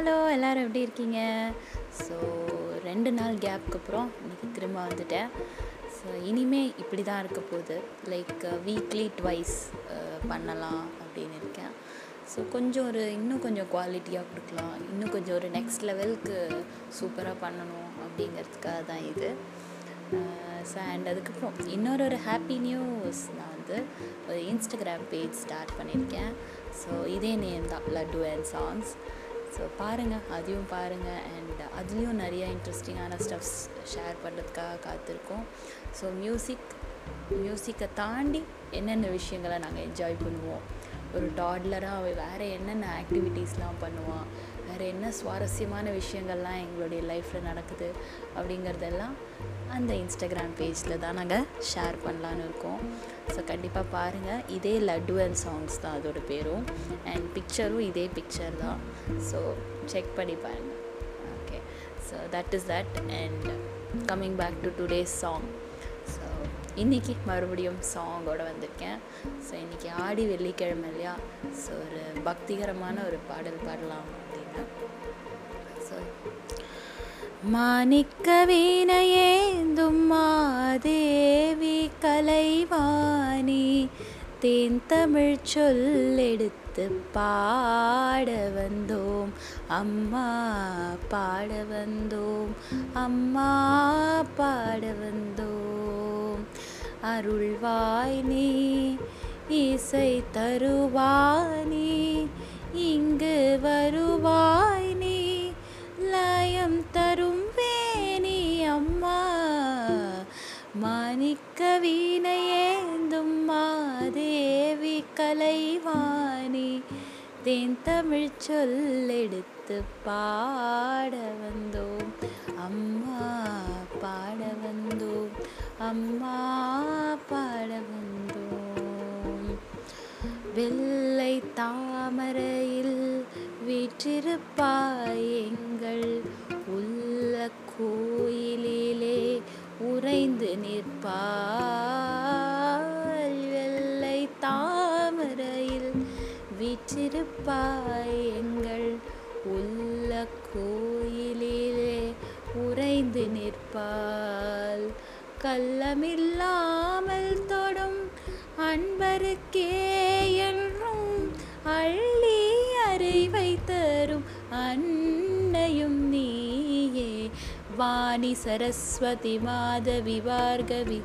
Hello எல்லோரும் எப்படி இருக்கீங்க? ஸோ ரெண்டு நாள் கேப்க்கு அப்புறம் இன்றைக்கி திரும்ப வந்துட்டேன். ஸோ இனிமே இப்படி தான் இருக்க போகுது. லைக் வீக்லி ட்வைஸ் பண்ணலாம் அப்படின்னு இருக்கேன். ஸோ கொஞ்சம் ஒரு இன்னும் கொஞ்சம் குவாலிட்டியாக கொடுக்கலாம். இன்னும் கொஞ்சம் ஒரு நெக்ஸ்ட் லெவலுக்கு சூப்பராக பண்ணணும் அப்படிங்கிறதுக்காக தான் இது. Uh, ஸோ அண்ட் அதுக்கப்புறம் இன்னொரு ஒரு ஹாப்பி நியூஸ் நான் வந்து ஒரு இன்ஸ்டாகிராம் பேஜ் ஸ்டார்ட் பண்ணியிருக்கேன். ஸோ இதே நேம் தான் லட்டு அண்ட் சாங்ஸ் ஸோ பாருங்கள் அதையும் பாருங்கள் அண்ட் அதுலேயும் நிறைய இன்ட்ரெஸ்டிங்கான ஸ்டஃப்ஸ் ஷேர் பண்ணுறதுக்காக காத்திருக்கோம். ஸோ மியூசிக் மியூசிக்கை தாண்டி என்னென்ன விஷயங்களை நாங்கள் என்ஜாய் பண்ணுவோம்? ஒரு டாட்லராக அவள் வேறு என்னென்ன ஆக்டிவிட்டீஸ்லாம் பண்ணுவான் வேறு என்ன சுவாரஸ்யமான விஷயங்கள்லாம் எங்களுடைய லைஃப்பில் நடக்குது அப்படிங்கிறதெல்லாம் அந்த இன்ஸ்டாகிராம் பேஜில் தான் நாங்கள் ஷேர் பண்ணலான்னு இருக்கோம். ஸோ கண்டிப்பாக பாருங்கள் இதே லட்டு அண்ட் சாங்ஸ் தான் அதோட பேரும். அண்ட் பிக்சரும் இதே பிக்சர் தான். ஸோ செக் பண்ணி பாருங்கள் okay so that is that and coming back to today's song இன்றைக்கி மறுபடியும் சாங்கோடு வந்திருக்கேன். ஸோ இன்றைக்கி ஆடி வெள்ளிக்கிழமை இல்லையா? ஸோ ஒரு பக்திகரமான ஒரு பாடல் பாடலாம் அப்படின்னா. ஸோ மாணிக்க வீணையேந்தும் மாதேவி கலைவாணி தேன் தமிழ் சொல்லெடுத்து பாட வந்தோம். அம்மா பாட வந்தோம். அம்மா பாட வந்தோம் அருள்வாய் இசை தருவானே இங்கு வருவாய் லயம் தரும் வேணி அம்மா மாணிக்க வீணையேந்தும் மாதேவி கலைவாணி தென் தமிழ் சொல்லெடுத்து பாட வந்தோம் அம்மா பாட வந்தோம் அம்மா பாட வந்தோம் வெள்ளை தாமரையில் வீற்றிருப்பாய் எங்கள் உள்ள கோயிலிலே உறைந்து நிற்பாய் வெள்ளை தாமரையில் வீற்றிருப்பாய் எங்கள் உள்ள கோயிலிலே உறைந்து நிற்பாள். கள்ளமில்லா அன்பருக்கே என்றும் அள்ளி அறிவை தரும் அன்னையும் நீயே. வாணி சரஸ்வதி மாதவி பார்கவி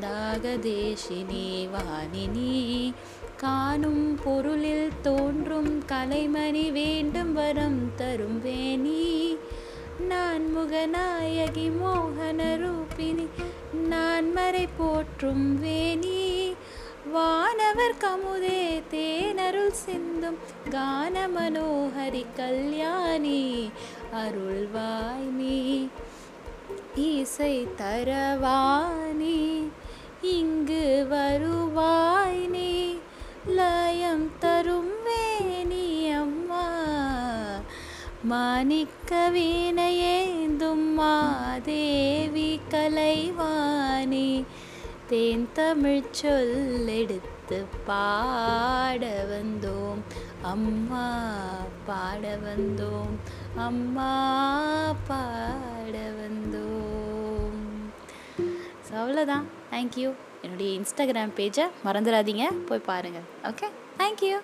தாகதேஷினி வாணினி காணும் பொருளில் தோன்றும் கலைமணி வேண்டும் வரம் தரும் வேணி. நான் முகநாயகி மோகன ரூபினி நான் மறை போற்றும் வேணி. வானவர் கமுதே தேனருள் சிந்தும் கான மனோஹரி கல்யாணி அருள்வாய் நீ இசை தரவாணி இங்கு வருவாய் நீ லயம் தரும் வேணி அம்மா மாணிக்க வீணையேந்தும் மாதேவி கலைவாணி. தேன் தமிழ் சொல்லெடுத்து பாட வந்தோம். அம்மா பாட வந்தோம். அம்மா பாட வந்தோம். ஸோ அவ்வளோதான். தேங்க்யூ என்னுடைய இன்ஸ்டாகிராம் பேஜை மறந்துடாதீங்க. போய் பாருங்கள் ஓகே தேங்க்யூ